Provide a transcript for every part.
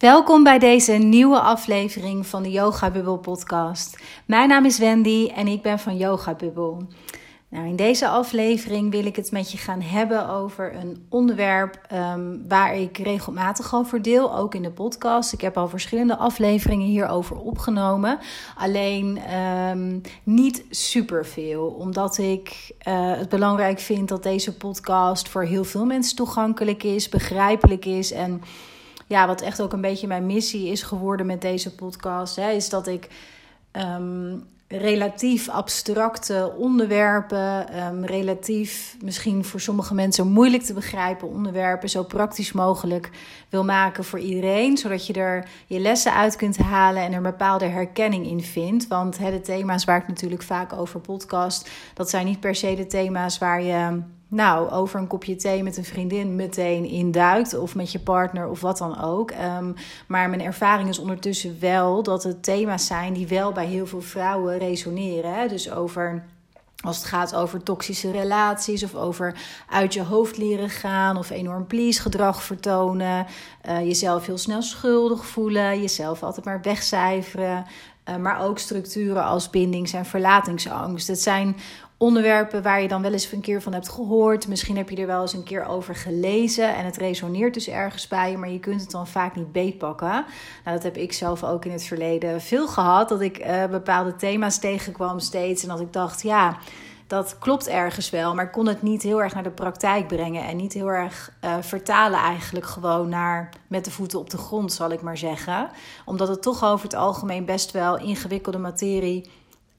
Welkom bij deze nieuwe aflevering van de Yoga Bubble podcast. Mijn naam is Wendy en ik ben van Yoga Bubble. Nou, in deze aflevering wil ik het met je gaan hebben over een onderwerp um, waar ik regelmatig over deel, ook in de podcast. Ik heb al verschillende afleveringen hierover opgenomen, alleen um, niet superveel, omdat ik uh, het belangrijk vind dat deze podcast voor heel veel mensen toegankelijk is, begrijpelijk is en ja, wat echt ook een beetje mijn missie is geworden met deze podcast, hè, is dat ik um, relatief abstracte onderwerpen, um, relatief misschien voor sommige mensen moeilijk te begrijpen onderwerpen, zo praktisch mogelijk wil maken voor iedereen, zodat je er je lessen uit kunt halen en er bepaalde herkenning in vindt. Want hè, de thema's waar ik natuurlijk vaak over podcast, dat zijn niet per se de thema's waar je nou, over een kopje thee met een vriendin meteen induikt. Of met je partner of wat dan ook. Um, maar mijn ervaring is ondertussen wel dat het thema's zijn die wel bij heel veel vrouwen resoneren. Hè? Dus over. Als het gaat over toxische relaties of over uit je hoofd leren gaan of enorm please gedrag vertonen, uh, jezelf heel snel schuldig voelen, jezelf altijd maar wegcijferen, uh, maar ook structuren als bindings- en verlatingsangst. Het zijn onderwerpen waar je dan wel eens een keer van hebt gehoord. Misschien heb je er wel eens een keer over gelezen en het resoneert dus ergens bij je, maar je kunt het dan vaak niet beetpakken. Nou, dat heb ik zelf ook in het verleden veel gehad, dat ik uh, bepaalde thema's tegenkwam steeds en dat ik dacht, ja, dat klopt ergens wel, maar ik kon het niet heel erg naar de praktijk brengen en niet heel erg uh, vertalen eigenlijk gewoon naar met de voeten op de grond, zal ik maar zeggen. Omdat het toch over het algemeen best wel ingewikkelde materie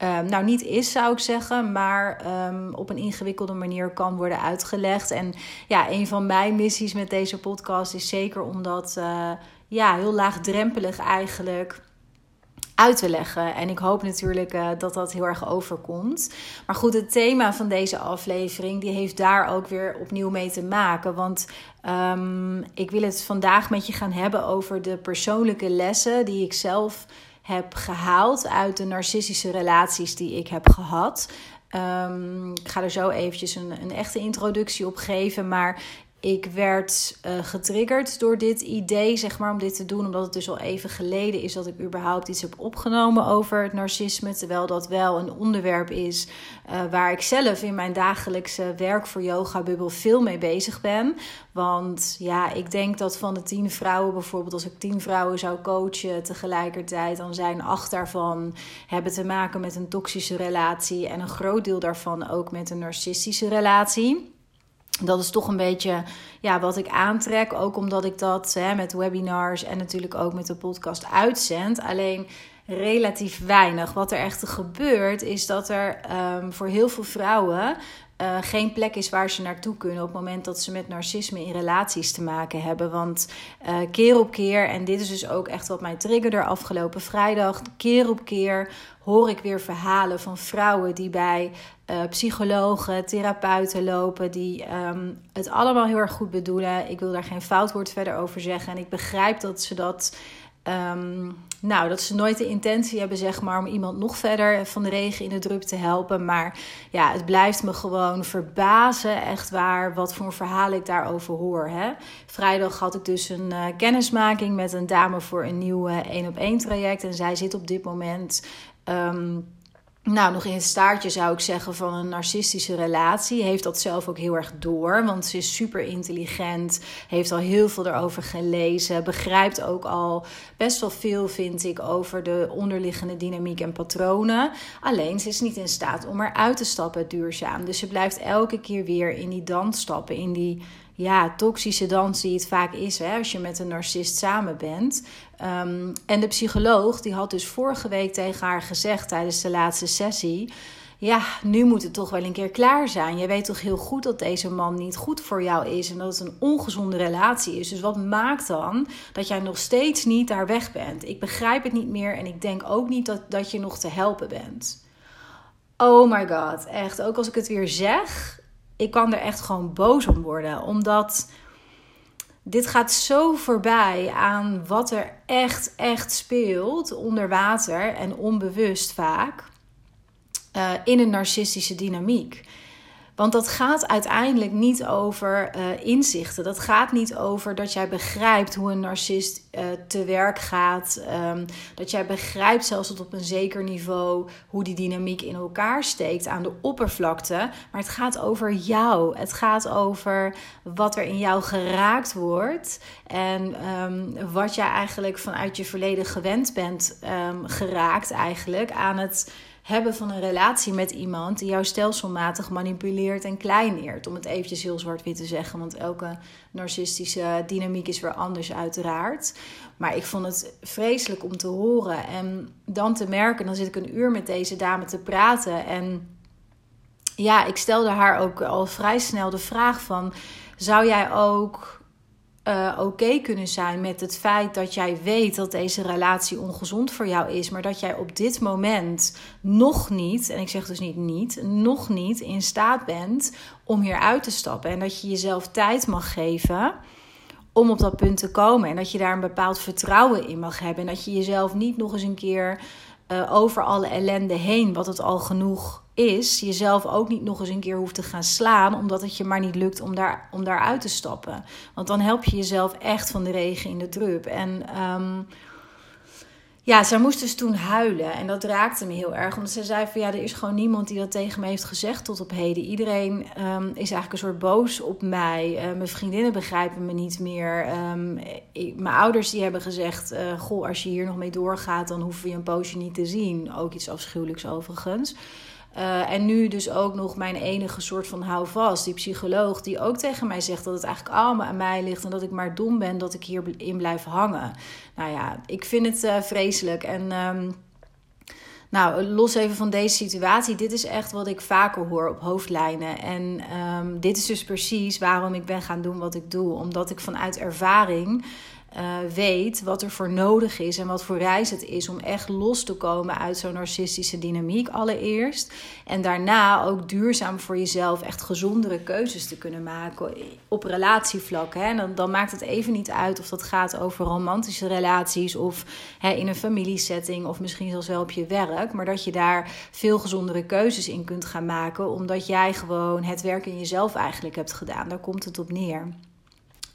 Um, nou, niet is zou ik zeggen, maar um, op een ingewikkelde manier kan worden uitgelegd. En ja, een van mijn missies met deze podcast is zeker om dat uh, ja, heel laagdrempelig eigenlijk uit te leggen. En ik hoop natuurlijk uh, dat dat heel erg overkomt. Maar goed, het thema van deze aflevering die heeft daar ook weer opnieuw mee te maken. Want um, ik wil het vandaag met je gaan hebben over de persoonlijke lessen die ik zelf heb gehaald uit de narcistische relaties die ik heb gehad. Um, ik ga er zo eventjes een, een echte introductie op geven. Maar ik werd uh, getriggerd door dit idee, zeg maar, om dit te doen. Omdat het dus al even geleden is dat ik überhaupt iets heb opgenomen over het narcisme. Terwijl dat wel een onderwerp is uh, waar ik zelf in mijn dagelijkse werk voor Yoga Bubble veel mee bezig ben. Want ja, ik denk dat van de tien vrouwen bijvoorbeeld, als ik tien vrouwen zou coachen tegelijkertijd, dan zijn acht daarvan hebben te maken met een toxische relatie. En een groot deel daarvan ook met een narcistische relatie dat is toch een beetje ja, wat ik aantrek. Ook omdat ik dat hè, met webinars en natuurlijk ook met de podcast uitzend. Alleen relatief weinig. Wat er echt gebeurt, is dat er um, voor heel veel vrouwen uh, geen plek is waar ze naartoe kunnen op het moment dat ze met narcisme in relaties te maken hebben. Want uh, keer op keer, en dit is dus ook echt wat mij triggerde afgelopen vrijdag, keer op keer hoor ik weer verhalen van vrouwen die bij uh, psychologen, therapeuten lopen, die um, het allemaal heel erg goed bedoelen. Ik wil daar geen fout woord verder over zeggen. En ik begrijp dat ze dat. Um, nou, dat ze nooit de intentie hebben, zeg maar, om iemand nog verder van de regen in de drup te helpen. Maar ja, het blijft me gewoon verbazen, echt waar, wat voor verhaal ik daarover hoor. Hè? Vrijdag had ik dus een uh, kennismaking met een dame voor een nieuw één op één traject. En zij zit op dit moment. Um, nou, nog in het staartje zou ik zeggen van een narcistische relatie. Heeft dat zelf ook heel erg door, want ze is super intelligent, heeft al heel veel erover gelezen, begrijpt ook al best wel veel, vind ik, over de onderliggende dynamiek en patronen. Alleen ze is niet in staat om eruit te stappen duurzaam. Dus ze blijft elke keer weer in die dans stappen, in die ja, toxische dans die het vaak is hè, als je met een narcist samen bent. Um, en de psycholoog die had dus vorige week tegen haar gezegd tijdens de laatste sessie. Ja, nu moet het toch wel een keer klaar zijn. Je weet toch heel goed dat deze man niet goed voor jou is en dat het een ongezonde relatie is. Dus wat maakt dan dat jij nog steeds niet daar weg bent? Ik begrijp het niet meer en ik denk ook niet dat, dat je nog te helpen bent. Oh my god, echt. Ook als ik het weer zeg, ik kan er echt gewoon boos om worden. Omdat dit gaat zo voorbij aan wat er echt, echt speelt onder water en onbewust vaak uh, in een narcistische dynamiek. Want dat gaat uiteindelijk niet over uh, inzichten. Dat gaat niet over dat jij begrijpt hoe een narcist uh, te werk gaat. Um, dat jij begrijpt, zelfs tot op een zeker niveau, hoe die dynamiek in elkaar steekt aan de oppervlakte. Maar het gaat over jou. Het gaat over wat er in jou geraakt wordt. En um, wat jij eigenlijk vanuit je verleden gewend bent um, geraakt, eigenlijk aan het hebben van een relatie met iemand die jou stelselmatig manipuleert en kleineert. Om het eventjes heel zwart-wit te zeggen, want elke narcistische dynamiek is weer anders uiteraard. Maar ik vond het vreselijk om te horen en dan te merken, dan zit ik een uur met deze dame te praten en ja, ik stelde haar ook al vrij snel de vraag van, zou jij ook uh, oké kunnen zijn met het feit dat jij weet dat deze relatie ongezond voor jou is, maar dat jij op dit moment nog niet, en ik zeg dus niet niet, nog niet in staat bent om hier uit te stappen en dat je jezelf tijd mag geven om op dat punt te komen en dat je daar een bepaald vertrouwen in mag hebben en dat je jezelf niet nog eens een keer uh, over alle ellende heen, wat het al genoeg is jezelf ook niet nog eens een keer hoeft te gaan slaan, omdat het je maar niet lukt om, daar, om daaruit te stappen. Want dan help je jezelf echt van de regen in de drup. En um, ja, zij moest dus toen huilen. En dat raakte me heel erg. Omdat ze zei van ja, er is gewoon niemand die dat tegen me heeft gezegd tot op heden. Iedereen um, is eigenlijk een soort boos op mij. Uh, mijn vriendinnen begrijpen me niet meer. Um, mijn ouders die hebben gezegd: uh, Goh, als je hier nog mee doorgaat, dan hoeven we je een poosje niet te zien. Ook iets afschuwelijks overigens. Uh, en nu dus ook nog mijn enige soort van houvast, die psycholoog, die ook tegen mij zegt dat het eigenlijk allemaal aan mij ligt en dat ik maar dom ben dat ik hierin blijf hangen. Nou ja, ik vind het uh, vreselijk. En um, nou, los even van deze situatie, dit is echt wat ik vaker hoor op hoofdlijnen. En um, dit is dus precies waarom ik ben gaan doen wat ik doe, omdat ik vanuit ervaring uh, weet wat er voor nodig is en wat voor reis het is om echt los te komen uit zo'n narcistische dynamiek allereerst. En daarna ook duurzaam voor jezelf echt gezondere keuzes te kunnen maken op relatievlak. Hè. Dan, dan maakt het even niet uit of dat gaat over romantische relaties of hè, in een familiesetting of misschien zelfs wel op je werk. Maar dat je daar veel gezondere keuzes in kunt gaan maken omdat jij gewoon het werk in jezelf eigenlijk hebt gedaan. Daar komt het op neer.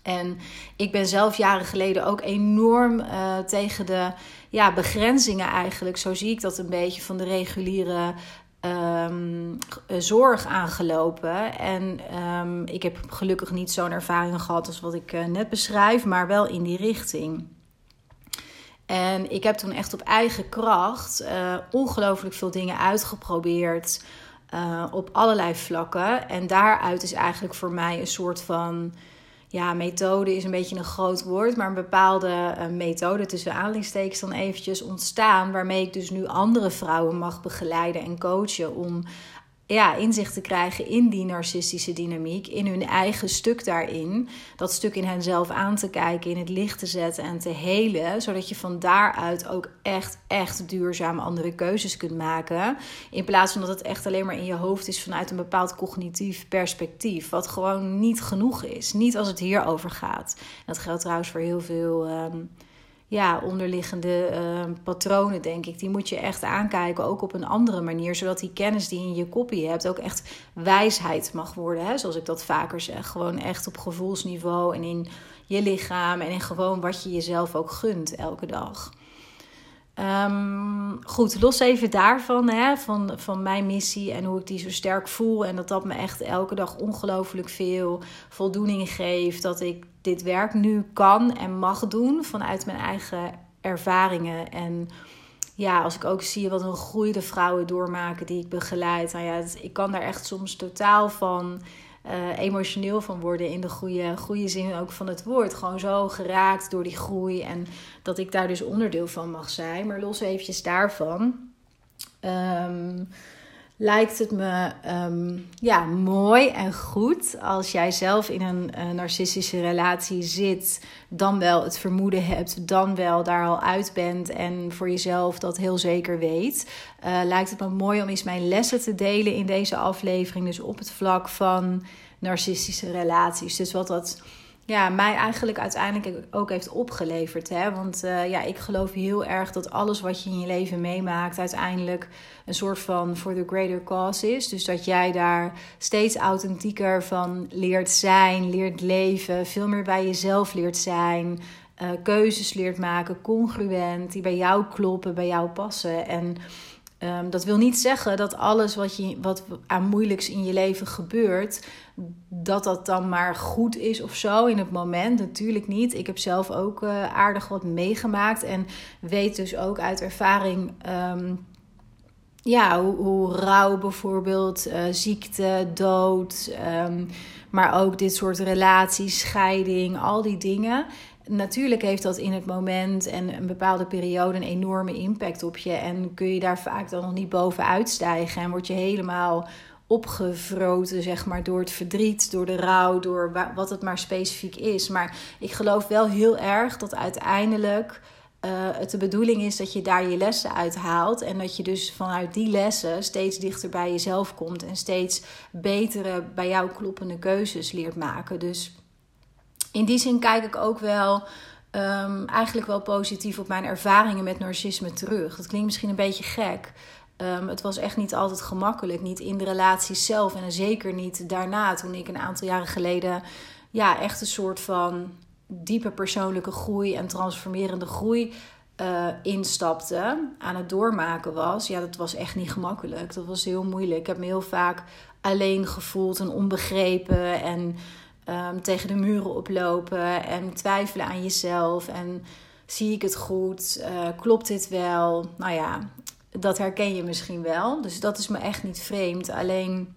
En ik ben zelf jaren geleden ook enorm uh, tegen de ja, begrenzingen eigenlijk. Zo zie ik dat een beetje van de reguliere um, zorg aangelopen. En um, ik heb gelukkig niet zo'n ervaring gehad als wat ik uh, net beschrijf, maar wel in die richting. En ik heb toen echt op eigen kracht uh, ongelooflijk veel dingen uitgeprobeerd. op allerlei vlakken. En daaruit is eigenlijk voor mij een soort van ja, methode is een beetje een groot woord, maar een bepaalde uh, methode tussen aanleidingstekens dan eventjes ontstaan, waarmee ik dus nu andere vrouwen mag begeleiden en coachen om ja, inzicht te krijgen in die narcistische dynamiek, in hun eigen stuk daarin. Dat stuk in henzelf aan te kijken, in het licht te zetten en te helen, zodat je van daaruit ook echt, echt duurzaam andere keuzes kunt maken. In plaats van dat het echt alleen maar in je hoofd is vanuit een bepaald cognitief perspectief, wat gewoon niet genoeg is. Niet als het hierover gaat. dat geldt trouwens voor heel veel. Um, ja, onderliggende uh, patronen, denk ik. Die moet je echt aankijken, ook op een andere manier. Zodat die kennis die je in je kopie hebt ook echt wijsheid mag worden. Hè? Zoals ik dat vaker zeg. Gewoon echt op gevoelsniveau en in je lichaam. En in gewoon wat je jezelf ook gunt elke dag. Um, goed, los even daarvan, hè, van, van mijn missie en hoe ik die zo sterk voel. En dat dat me echt elke dag ongelooflijk veel voldoening geeft. Dat ik dit werk nu kan en mag doen vanuit mijn eigen ervaringen. En ja, als ik ook zie wat een groei de vrouwen doormaken die ik begeleid. Nou ja, ik kan daar echt soms totaal van uh, emotioneel van worden in de goede, goede zin ook van het woord. Gewoon zo geraakt door die groei en dat ik daar dus onderdeel van mag zijn. Maar los eventjes daarvan. Um, lijkt het me um, ja, mooi en goed als jij zelf in een narcistische relatie zit, dan wel het vermoeden hebt, dan wel daar al uit bent en voor jezelf dat heel zeker weet. Uh, lijkt het me mooi om eens mijn lessen te delen in deze aflevering, dus op het vlak van narcistische relaties. Dus wat dat ja, mij eigenlijk uiteindelijk ook heeft opgeleverd. Hè? Want uh, ja, ik geloof heel erg dat alles wat je in je leven meemaakt, uiteindelijk een soort van for the greater cause is. Dus dat jij daar steeds authentieker van leert zijn, leert leven, veel meer bij jezelf leert zijn. Uh, keuzes leert maken, congruent, die bij jou kloppen, bij jou passen. En um, dat wil niet zeggen dat alles wat, je, wat aan moeilijks in je leven gebeurt, dat dat dan maar goed is of zo in het moment. Natuurlijk niet. Ik heb zelf ook uh, aardig wat meegemaakt en weet dus ook uit ervaring. Um, ja, hoe, hoe bijvoorbeeld, uh, ziekte, dood, um, maar ook dit soort relaties, scheiding, al die dingen natuurlijk heeft dat in het moment en een bepaalde periode een enorme impact op je. En kun je daar vaak dan nog niet bovenuit stijgen. En word je helemaal opgevroten, zeg maar, door het verdriet, door de rouw, door wat het maar specifiek is. Maar ik geloof wel heel erg dat uiteindelijk. Uh, het de bedoeling is dat je daar je lessen uit haalt. En dat je dus vanuit die lessen steeds dichter bij jezelf komt. En steeds betere, bij jou kloppende keuzes leert maken. Dus in die zin kijk ik ook wel um, eigenlijk wel positief op mijn ervaringen met narcisme terug. Dat klinkt misschien een beetje gek. Um, het was echt niet altijd gemakkelijk. Niet in de relatie zelf en zeker niet daarna, toen ik een aantal jaren geleden ja, echt een soort van diepe persoonlijke groei en transformerende groei uh, instapte, aan het doormaken was. Ja, dat was echt niet gemakkelijk. Dat was heel moeilijk. Ik heb me heel vaak alleen gevoeld en onbegrepen en um, tegen de muren oplopen en twijfelen aan jezelf. En zie ik het goed? Uh, klopt dit wel? Nou ja, dat herken je misschien wel. Dus dat is me echt niet vreemd. Alleen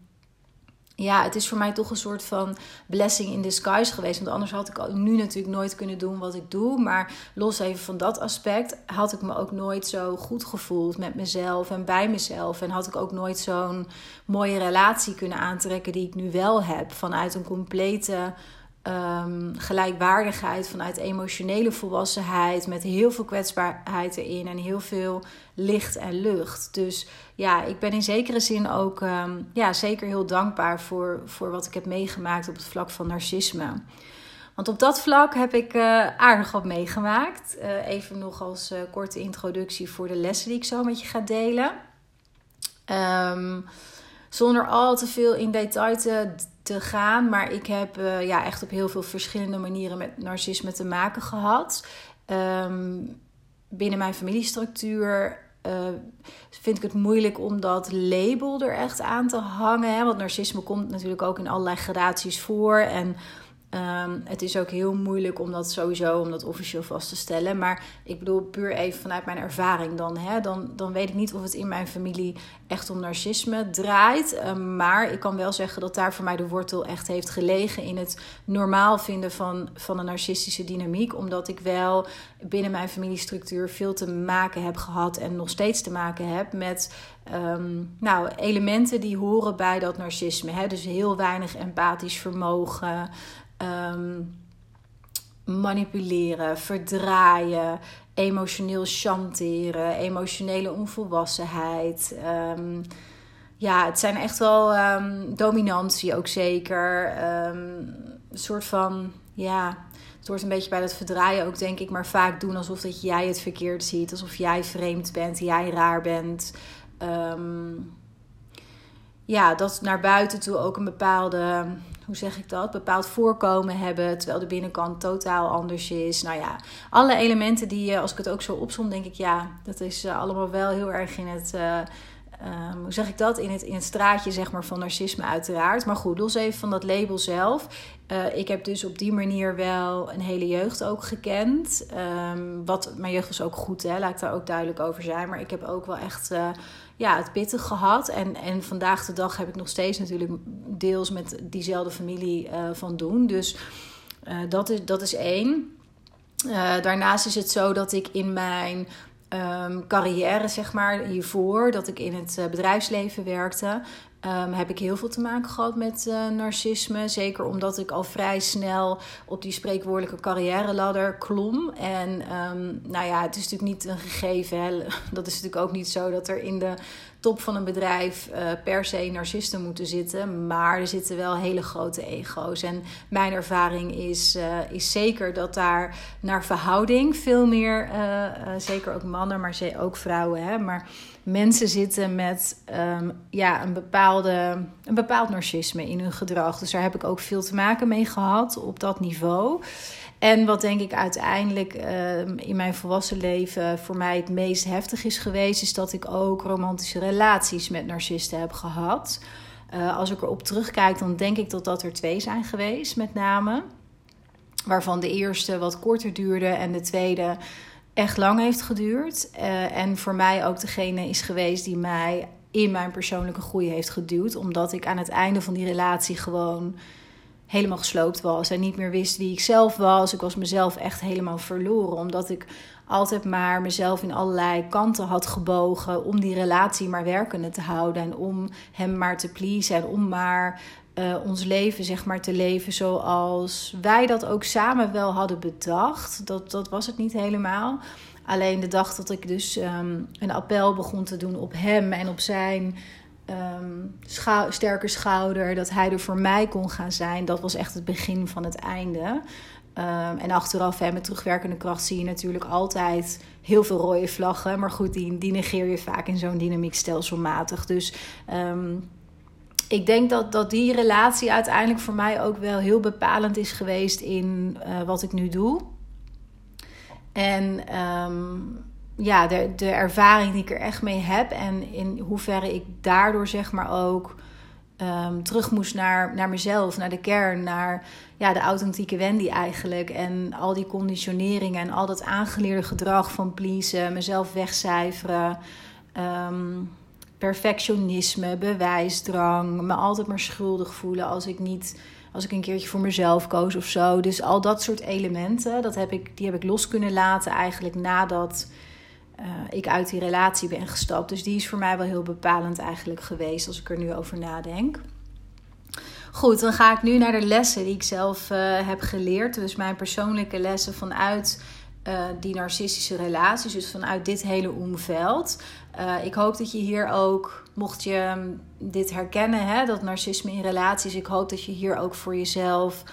ja, het is voor mij toch een soort van blessing in disguise geweest. Want anders had ik nu natuurlijk nooit kunnen doen wat ik doe. Maar los even van dat aspect, had ik me ook nooit zo goed gevoeld met mezelf en bij mezelf. En had ik ook nooit zo'n mooie relatie kunnen aantrekken die ik nu wel heb. Vanuit een complete um, gelijkwaardigheid, vanuit emotionele volwassenheid, met heel veel kwetsbaarheid erin en heel veel licht en lucht. Dus ja, ik ben in zekere zin ook um, ja, zeker heel dankbaar voor, voor wat ik heb meegemaakt op het vlak van narcisme. Want op dat vlak heb ik uh, aardig wat meegemaakt. Uh, even nog als uh, korte introductie voor de lessen die ik zo met je ga delen. Um, zonder al te veel in detail te, te gaan. Maar ik heb uh, ja, echt op heel veel verschillende manieren met narcisme te maken gehad. Um, binnen mijn familiestructuur uh, vind ik het moeilijk om dat label er echt aan te hangen. Hè? Want narcisme komt natuurlijk ook in allerlei gradaties voor. En Um, het is ook heel moeilijk om dat sowieso, om dat officieel vast te stellen. Maar ik bedoel, puur even vanuit mijn ervaring dan. Hè, dan, dan weet ik niet of het in mijn familie echt om narcisme draait. Um, maar ik kan wel zeggen dat daar voor mij de wortel echt heeft gelegen in het normaal vinden van, van een narcistische dynamiek. Omdat ik wel binnen mijn familiestructuur veel te maken heb gehad en nog steeds te maken heb met um, nou, elementen die horen bij dat narcisme. Hè? Dus heel weinig empathisch vermogen um, manipuleren, verdraaien, emotioneel chanteren, emotionele onvolwassenheid. Um, ja, het zijn echt wel um, dominantie ook zeker. een soort van, ja, het hoort een beetje bij dat verdraaien ook, denk ik. Maar vaak doen alsof dat jij het verkeerd ziet. Alsof jij vreemd bent, jij raar bent. Ja, dat naar buiten toe ook een bepaalde hoe zeg ik dat, bepaald voorkomen hebben, terwijl de binnenkant totaal anders is. Nou ja, alle elementen die, als ik het ook zo opzom, denk ik ja, dat is eh, allemaal wel heel erg in het. Uh, um, hoe zeg ik dat? In het, in het straatje zeg maar, van narcisme, uiteraard. Maar goed, los even van dat label zelf. Ik heb dus op die manier wel een hele jeugd ook gekend. Um, wat, mijn jeugd was ook goed, hè, laat ik daar ook duidelijk over zijn. Maar ik heb ook wel echt ja, het pittig gehad. En, en vandaag de dag heb ik nog steeds natuurlijk deels met diezelfde familie uh, van doen. Dus dat, is, dat is één. daarnaast is het zo dat ik in mijn um, carrière, zeg maar, hiervoor, dat ik in het bedrijfsleven werkte, um, heb ik heel veel te maken gehad met uh, narcisme. Zeker omdat ik al vrij snel op die spreekwoordelijke carrière ladder klom. En um, nou ja, het is natuurlijk niet een gegeven. Hè. Dat is natuurlijk ook niet zo dat er in de top van een bedrijf uh, per se narcisten moeten zitten. Maar er zitten wel hele grote ego's. En mijn ervaring is, uh, is zeker dat daar naar verhouding veel meer, uh, zeker ook mannen, maar ook vrouwen, hè, maar mensen zitten met um, ja, een, bepaalde, een bepaald narcisme in hun gedrag. Dus daar heb ik ook veel te maken mee gehad op dat niveau. En wat denk ik uiteindelijk uh, in mijn volwassen leven voor mij het meest heftig is geweest, is dat ik ook romantische relaties met narcisten heb gehad. Uh, als ik erop terugkijk, dan denk ik dat dat er twee zijn geweest, met name. Waarvan de eerste wat korter duurde en de tweede echt lang heeft geduurd. Uh, en voor mij ook degene is geweest die mij in mijn persoonlijke groei heeft geduwd. Omdat ik aan het einde van die relatie gewoon helemaal gesloopt was en niet meer wist wie ik zelf was. Ik was mezelf echt helemaal verloren, omdat ik altijd maar mezelf in allerlei kanten had gebogen om die relatie maar werkende te houden en om hem maar te pleasen en om maar uh, ons leven zeg maar te leven zoals wij dat ook samen wel hadden bedacht. Dat, dat was het niet helemaal. Alleen de dag dat ik dus um, een appel begon te doen op hem en op zijn um, schou sterke schouder, dat hij er voor mij kon gaan zijn, dat was echt het begin van het einde. Um, en achteraf, hè, met terugwerkende kracht, zie je natuurlijk altijd heel veel rode vlaggen. Maar goed, die, negeer je vaak in zo'n dynamiek stelselmatig. Dus um, ik denk dat, dat die relatie uiteindelijk voor mij ook wel heel bepalend is geweest in uh, wat ik nu doe. En ja, de, de ervaring die ik er echt mee heb en in hoeverre ik daardoor zeg maar ook um, terug moest naar, naar mezelf, naar de kern, naar ja, de authentieke Wendy eigenlijk. En al die conditioneringen en al dat aangeleerde gedrag van pleasen, mezelf wegcijferen, um, perfectionisme, bewijsdrang, me altijd maar schuldig voelen als ik niet als ik een keertje voor mezelf koos of zo. Dus al dat soort elementen, dat heb ik, die heb ik los kunnen laten eigenlijk nadat uh, ik uit die relatie ben gestapt. Dus die is voor mij wel heel bepalend eigenlijk geweest als ik er nu over nadenk. Goed, dan ga ik nu naar de lessen die ik zelf uh, heb geleerd. Dus mijn persoonlijke lessen vanuit uh, die narcistische relaties, dus vanuit dit hele omveld. ik hoop dat je hier ook, mocht je um, dit herkennen, hè, dat narcisme in relaties, ik hoop dat je hier ook voor jezelf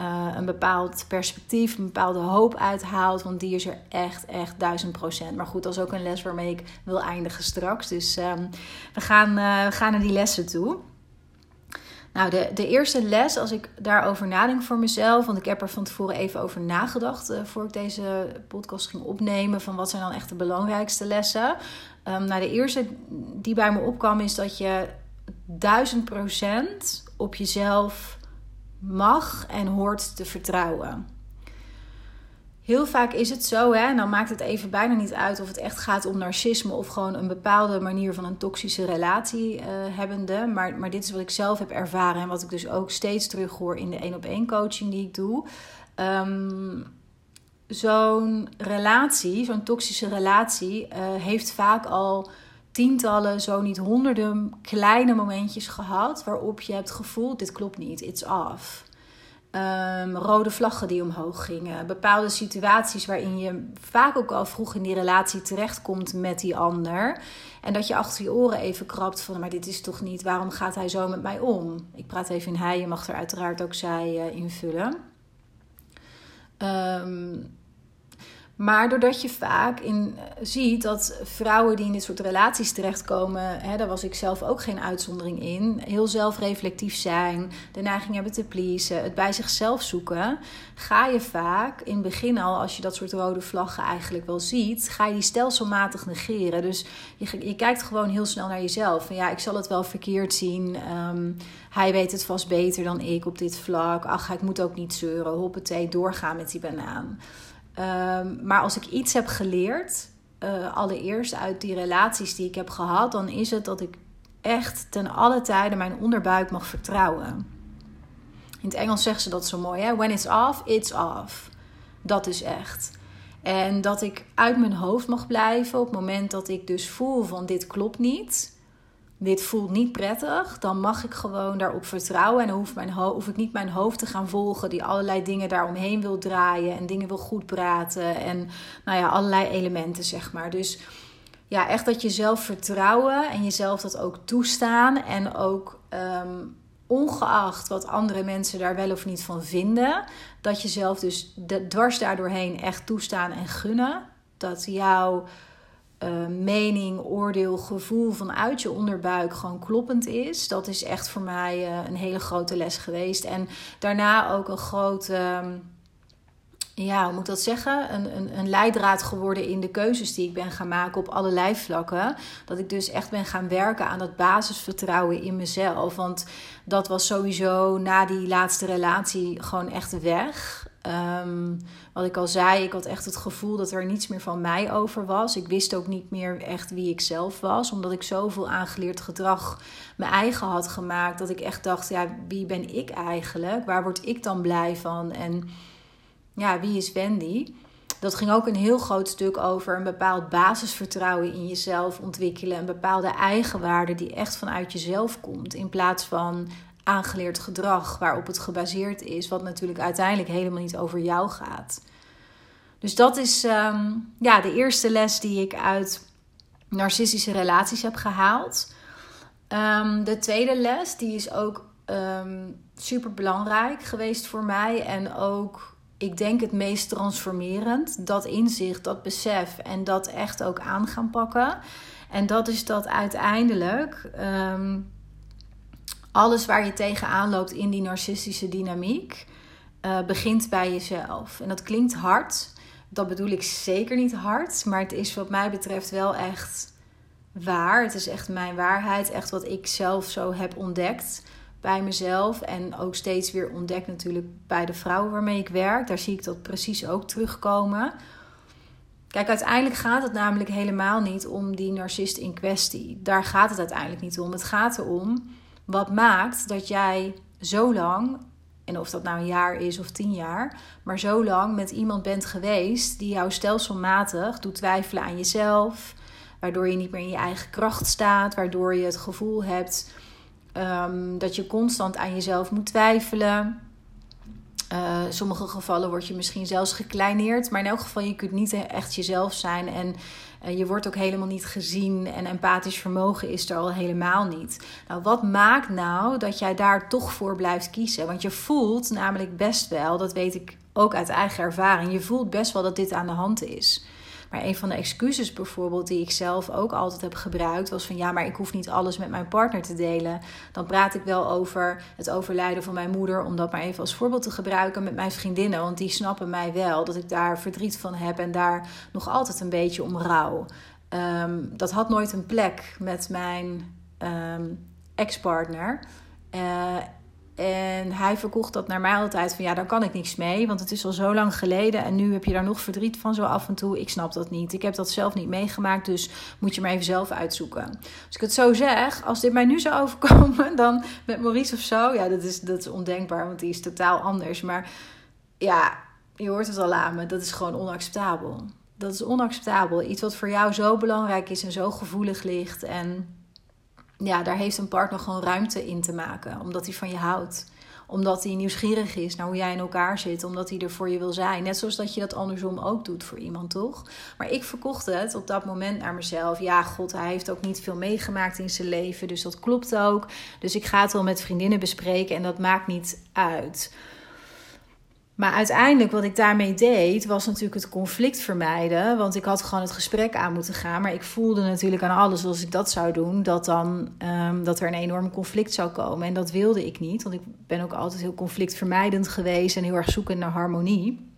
uh, een bepaald perspectief, een bepaalde hoop uithaalt. Want die is er echt, echt duizend procent. Maar goed, dat is ook een les waarmee ik wil eindigen straks. Dus um, we, gaan, uh, we gaan naar die lessen toe. Nou, de, de eerste les, als ik daarover nadenk voor mezelf, want ik heb er van tevoren even over nagedacht uh, voor ik deze podcast ging opnemen, van wat zijn dan echt de belangrijkste lessen. Um, nou, de eerste die bij me opkwam is dat je duizend procent op jezelf mag en hoort te vertrouwen. Heel vaak is het zo, hè, en dan maakt het even bijna niet uit of het echt gaat om narcisme of gewoon een bepaalde manier van een toxische relatie uh, hebbende. Maar, maar dit is wat ik zelf heb ervaren en wat ik dus ook steeds terug hoor in de één op één coaching die ik doe. Um, zo'n relatie, zo'n toxische relatie, uh, heeft vaak al tientallen, zo niet honderden kleine momentjes gehad waarop je hebt gevoeld: dit klopt niet, it's off. Um, rode vlaggen die omhoog gingen. Bepaalde situaties waarin je vaak ook al vroeg in die relatie terechtkomt met die ander. En dat je achter je oren even krabt van, maar dit is toch niet, waarom gaat hij zo met mij om? Ik praat even in hij, je mag er uiteraard ook zij uh, invullen. Um, maar doordat je vaak in, eh, ziet dat vrouwen die in dit soort relaties terechtkomen, hè, daar was ik zelf ook geen uitzondering in, heel zelfreflectief zijn, de neiging hebben te pleasen, het bij zichzelf zoeken, ga je vaak in het begin al, als je dat soort rode vlaggen eigenlijk wel ziet, ga je die stelselmatig negeren. Dus je, je kijkt gewoon heel snel naar jezelf. Van ja, ik zal het wel verkeerd zien. Um, hij weet het vast beter dan ik op dit vlak. Ach, ik moet ook niet zeuren. Hoppatee, doorgaan met die banaan. Um, maar als ik iets heb geleerd, uh, allereerst uit die relaties die ik heb gehad, dan is het dat ik echt ten alle tijde mijn onderbuik mag vertrouwen. In het Engels zeggen ze dat zo mooi, hè? When it's off, it's off. Dat is echt. En dat ik uit mijn hoofd mag blijven op het moment dat ik dus voel van dit klopt niet dit voelt niet prettig, dan mag ik gewoon daarop vertrouwen. En hoef, mijn hoef ik niet mijn hoofd te gaan volgen, die allerlei dingen daaromheen wil draaien en dingen wil goed praten. En nou ja, allerlei elementen, zeg maar. Dus ja, echt dat je zelf vertrouwen en jezelf dat ook toestaan. En ook ehm, ongeacht wat andere mensen daar wel of niet van vinden, dat je zelf dus dwars daardoorheen echt toestaan en gunnen. Dat jouw uh, mening, oordeel, gevoel vanuit je onderbuik gewoon kloppend is. Dat is echt voor mij uh, een hele grote les geweest. En daarna ook een grote. Uh, ja, hoe moet ik dat zeggen? Een, een, een leidraad geworden in de keuzes die ik ben gaan maken op allerlei vlakken. Dat ik dus echt ben gaan werken aan dat basisvertrouwen in mezelf. Want dat was sowieso na die laatste relatie gewoon echt weg. Um, wat ik al zei, ik had echt het gevoel dat er niets meer van mij over was. Ik wist ook niet meer echt wie ik zelf was, omdat ik zoveel aangeleerd gedrag mijn eigen had gemaakt. Dat ik echt dacht, ja, wie ben ik eigenlijk? Waar word ik dan blij van? En ja, wie is Wendy? Dat ging ook een heel groot stuk over een bepaald basisvertrouwen in jezelf ontwikkelen. Een bepaalde eigenwaarde die echt vanuit jezelf komt. In plaats van aangeleerd gedrag waarop het gebaseerd is. Wat natuurlijk uiteindelijk helemaal niet over jou gaat. Dus dat is ehm, ja, de eerste les die ik uit narcistische relaties heb gehaald. Um, de tweede les, die is ook ehm, super belangrijk geweest voor mij. En ook ik denk het meest transformerend. Dat inzicht, dat besef en dat echt ook aan gaan pakken. En dat is dat uiteindelijk alles waar je tegenaan loopt in die narcistische dynamiek, uh, begint bij jezelf. En dat klinkt hard. Dat bedoel ik zeker niet hard. Maar het is wat mij betreft wel echt waar. Het is echt mijn waarheid. Echt wat ik zelf zo heb ontdekt bij mezelf. En ook steeds weer ontdekt natuurlijk bij de vrouwen waarmee ik werk. Daar zie ik dat precies ook terugkomen. Kijk, uiteindelijk gaat het namelijk helemaal niet om die narcist in kwestie. Daar gaat het uiteindelijk niet om. Het gaat erom wat maakt dat jij zo lang, en of dat nou een jaar is of tien jaar, maar zo lang met iemand bent geweest die jou stelselmatig doet twijfelen aan jezelf. Waardoor je niet meer in je eigen kracht staat, waardoor je het gevoel hebt Um, dat je constant aan jezelf moet twijfelen. Uh, sommige gevallen word je misschien zelfs gekleineerd. Maar in elk geval, je kunt niet echt jezelf zijn. En uh, je wordt ook helemaal niet gezien. En empathisch vermogen is er al helemaal niet. Nou, wat maakt nou dat jij daar toch voor blijft kiezen? Want je voelt namelijk best wel, dat weet ik ook uit eigen ervaring. Je voelt best wel dat dit aan de hand is. Maar een van de excuses bijvoorbeeld die ik zelf ook altijd heb gebruikt was van ja, maar ik hoef niet alles met mijn partner te delen. Dan praat ik wel over het overlijden van mijn moeder, om dat maar even als voorbeeld te gebruiken met mijn vriendinnen. Want die snappen mij wel dat ik daar verdriet van heb en daar nog altijd een beetje om rouw. Um, dat had nooit een plek met mijn um, ex-partner. Uh, en hij verkocht dat naar mij altijd van ja, daar kan ik niks mee, want het is al zo lang geleden en nu heb je daar nog verdriet van zo af en toe. Ik snap dat niet. Ik heb dat zelf niet meegemaakt, dus moet je maar even zelf uitzoeken. Als ik het zo zeg, als dit mij nu zou overkomen, dan met Maurice of zo, ja, dat is, dat is ondenkbaar, want die is totaal anders. Maar ja, je hoort het al aan me, dat is gewoon onacceptabel. Dat is onacceptabel. Iets wat voor jou zo belangrijk is en zo gevoelig ligt en ja, daar heeft een partner gewoon ruimte in te maken. Omdat hij van je houdt. Omdat hij nieuwsgierig is naar hoe jij in elkaar zit. Omdat hij er voor je wil zijn. Net zoals dat je dat andersom ook doet voor iemand, toch? Maar ik verkocht het op dat moment naar mezelf. Ja, god, hij heeft ook niet veel meegemaakt in zijn leven. Dus dat klopt ook. Dus ik ga het wel met vriendinnen bespreken en dat maakt niet uit. Maar uiteindelijk wat ik daarmee deed, was natuurlijk het conflict vermijden. Want ik had gewoon het gesprek aan moeten gaan. Maar ik voelde natuurlijk aan alles als ik dat zou doen, dat, dan, um, dat er een enorm conflict zou komen. En dat wilde ik niet, want ik ben ook altijd heel conflictvermijdend geweest en heel erg zoekend naar harmonie.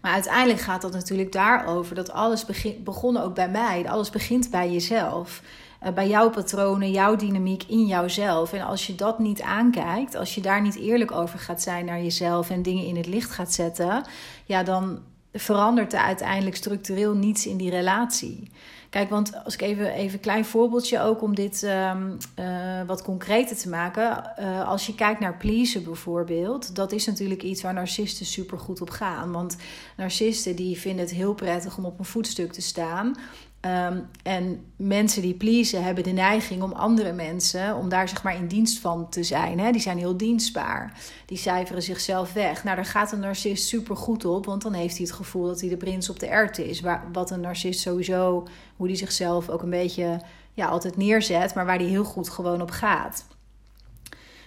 Maar uiteindelijk gaat dat natuurlijk daarover dat alles begin, begonnen ook bij mij. Alles begint bij jezelf. Eh, bij jouw patronen, jouw dynamiek in jouzelf. En als je dat niet aankijkt, als je daar niet eerlijk over gaat zijn naar jezelf en dingen in het licht gaat zetten, ja, dan verandert er uiteindelijk structureel niets in die relatie. Kijk, want als ik even, even een klein voorbeeldje ook om dit um, uh, wat concreter te maken. Uh, als je kijkt naar pleasen bijvoorbeeld, dat is natuurlijk iets waar narcisten super goed op gaan. Want narcisten die vinden het heel prettig om op een voetstuk te staan. Ehm, en mensen die pleasen hebben de neiging om andere mensen, om daar zeg maar in dienst van te zijn. Hè? Die zijn heel dienstbaar. Die cijferen zichzelf weg. Nou, daar gaat een narcist super goed op, want dan heeft hij het gevoel dat hij de prins op de erwten is. Waar, wat een narcist sowieso, hoe die zichzelf ook een beetje ja, altijd neerzet, maar waar die heel goed gewoon op gaat.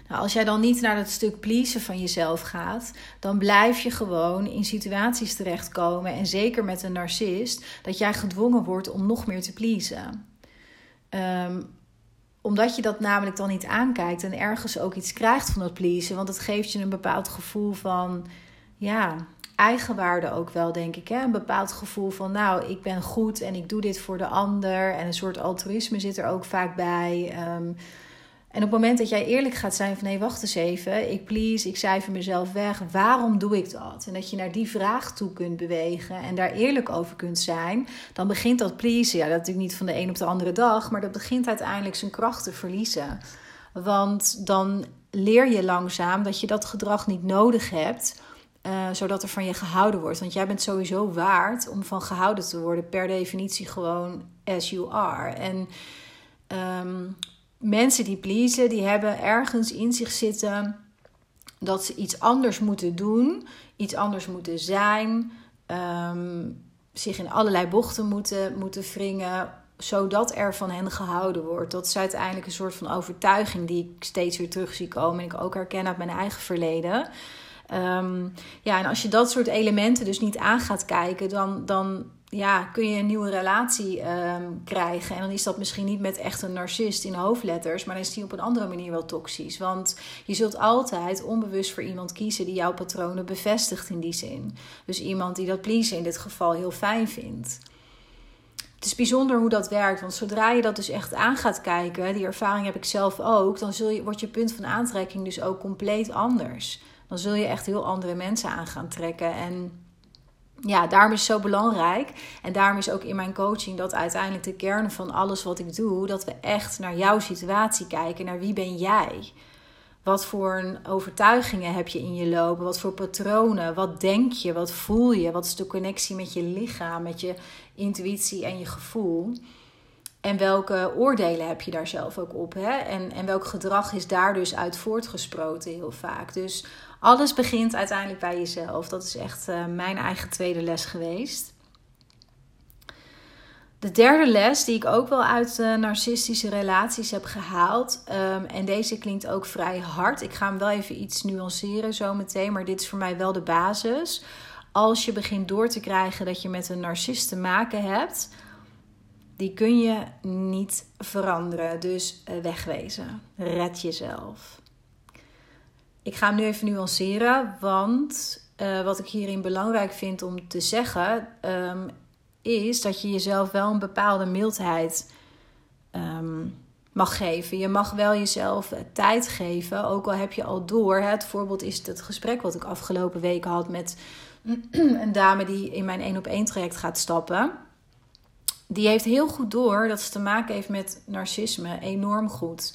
Nou, als jij dan niet naar dat stuk pleasen van jezelf gaat, dan blijf je gewoon in situaties terechtkomen. En zeker met een narcist, dat jij gedwongen wordt om nog meer te pleasen. Ehm, omdat je dat namelijk dan niet aankijkt en ergens ook iets krijgt van dat pleasen. Want het geeft je een bepaald gevoel van, ja, eigenwaarde ook wel, denk ik. Hè? Een bepaald gevoel van, nou, ik ben goed en ik doe dit voor de ander. En een soort altruïsme zit er ook vaak bij. Um, en op het moment dat jij eerlijk gaat zijn van nee, wacht eens even, ik please, ik cijfer mezelf weg, waarom doe ik dat? En dat je naar die vraag toe kunt bewegen en daar eerlijk over kunt zijn, dan begint dat please, ja, dat natuurlijk niet van de een op de andere dag, maar dat begint uiteindelijk zijn kracht te verliezen. Want dan leer je langzaam dat je dat gedrag niet nodig hebt, uh, zodat er van je gehouden wordt. Want jij bent sowieso waard om van gehouden te worden, per definitie gewoon as you are. En um, mensen die pleasen, die hebben ergens in zich zitten dat ze iets anders moeten doen, iets anders moeten zijn, um, zich in allerlei bochten moeten, moeten wringen, zodat er van hen gehouden wordt. Dat is uiteindelijk een soort van overtuiging die ik steeds weer terug zie komen en ik ook herken uit mijn eigen verleden. Um, ja, en als je dat soort elementen dus niet aan gaat kijken, dan, dan ja, kun je een nieuwe relatie um, krijgen. En dan is dat misschien niet met echt een narcist in hoofdletters, maar dan is die op een andere manier wel toxisch. Want je zult altijd onbewust voor iemand kiezen die jouw patronen bevestigt in die zin. Dus iemand die dat pleasen in dit geval heel fijn vindt. Het is bijzonder hoe dat werkt, want zodra je dat dus echt aan gaat kijken, die ervaring heb ik zelf ook, dan zul je, wordt je punt van aantrekking dus ook compleet anders. Dan zul je echt heel andere mensen aan gaan trekken. En ja, daarom is het zo belangrijk. En daarom is ook in mijn coaching dat uiteindelijk de kern van alles wat ik doe, dat we echt naar jouw situatie kijken. Naar wie ben jij? Wat voor overtuigingen heb je in je lopen? Wat voor patronen? Wat denk je? Wat voel je? Wat is de connectie met je lichaam, met je intuïtie en je gevoel? En welke oordelen heb je daar zelf ook op? Hè? En, en welk gedrag is daar dus uit voortgesproten heel vaak? Dus alles begint uiteindelijk bij jezelf. Dat is echt uh, mijn eigen tweede les geweest. De derde les die ik ook wel uit uh, narcistische relaties heb gehaald. Um, en deze klinkt ook vrij hard. Ik ga hem wel even iets nuanceren zometeen. Maar dit is voor mij wel de basis. Als je begint door te krijgen dat je met een narcist te maken hebt. Die kun je niet veranderen. Dus uh, wegwezen. Red jezelf. Ik ga hem nu even nuanceren, want uh, wat ik hierin belangrijk vind om te zeggen, um, is dat je jezelf wel een bepaalde mildheid um, mag geven. Je mag wel jezelf tijd geven, ook al heb je al door. Het voorbeeld is het gesprek wat ik afgelopen weken had met een dame die in mijn één op één traject gaat stappen. Die heeft heel goed door dat ze te maken heeft met narcisme, enorm goed.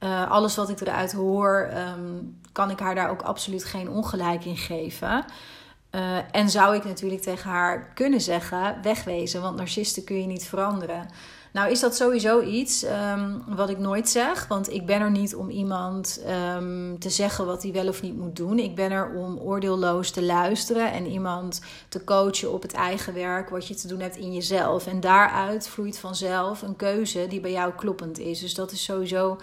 Uh, alles wat ik eruit hoor, um, kan ik haar daar ook absoluut geen ongelijk in geven. Uh, en zou ik natuurlijk tegen haar kunnen zeggen: wegwezen, want narcisten kun je niet veranderen. Nou, is dat sowieso iets um, wat ik nooit zeg. Want ik ben er niet om iemand um, te zeggen wat hij wel of niet moet doen. Ik ben er om oordeelloos te luisteren en iemand te coachen op het eigen werk, wat je te doen hebt in jezelf. En daaruit vloeit vanzelf een keuze die bij jou kloppend is. Dus dat is sowieso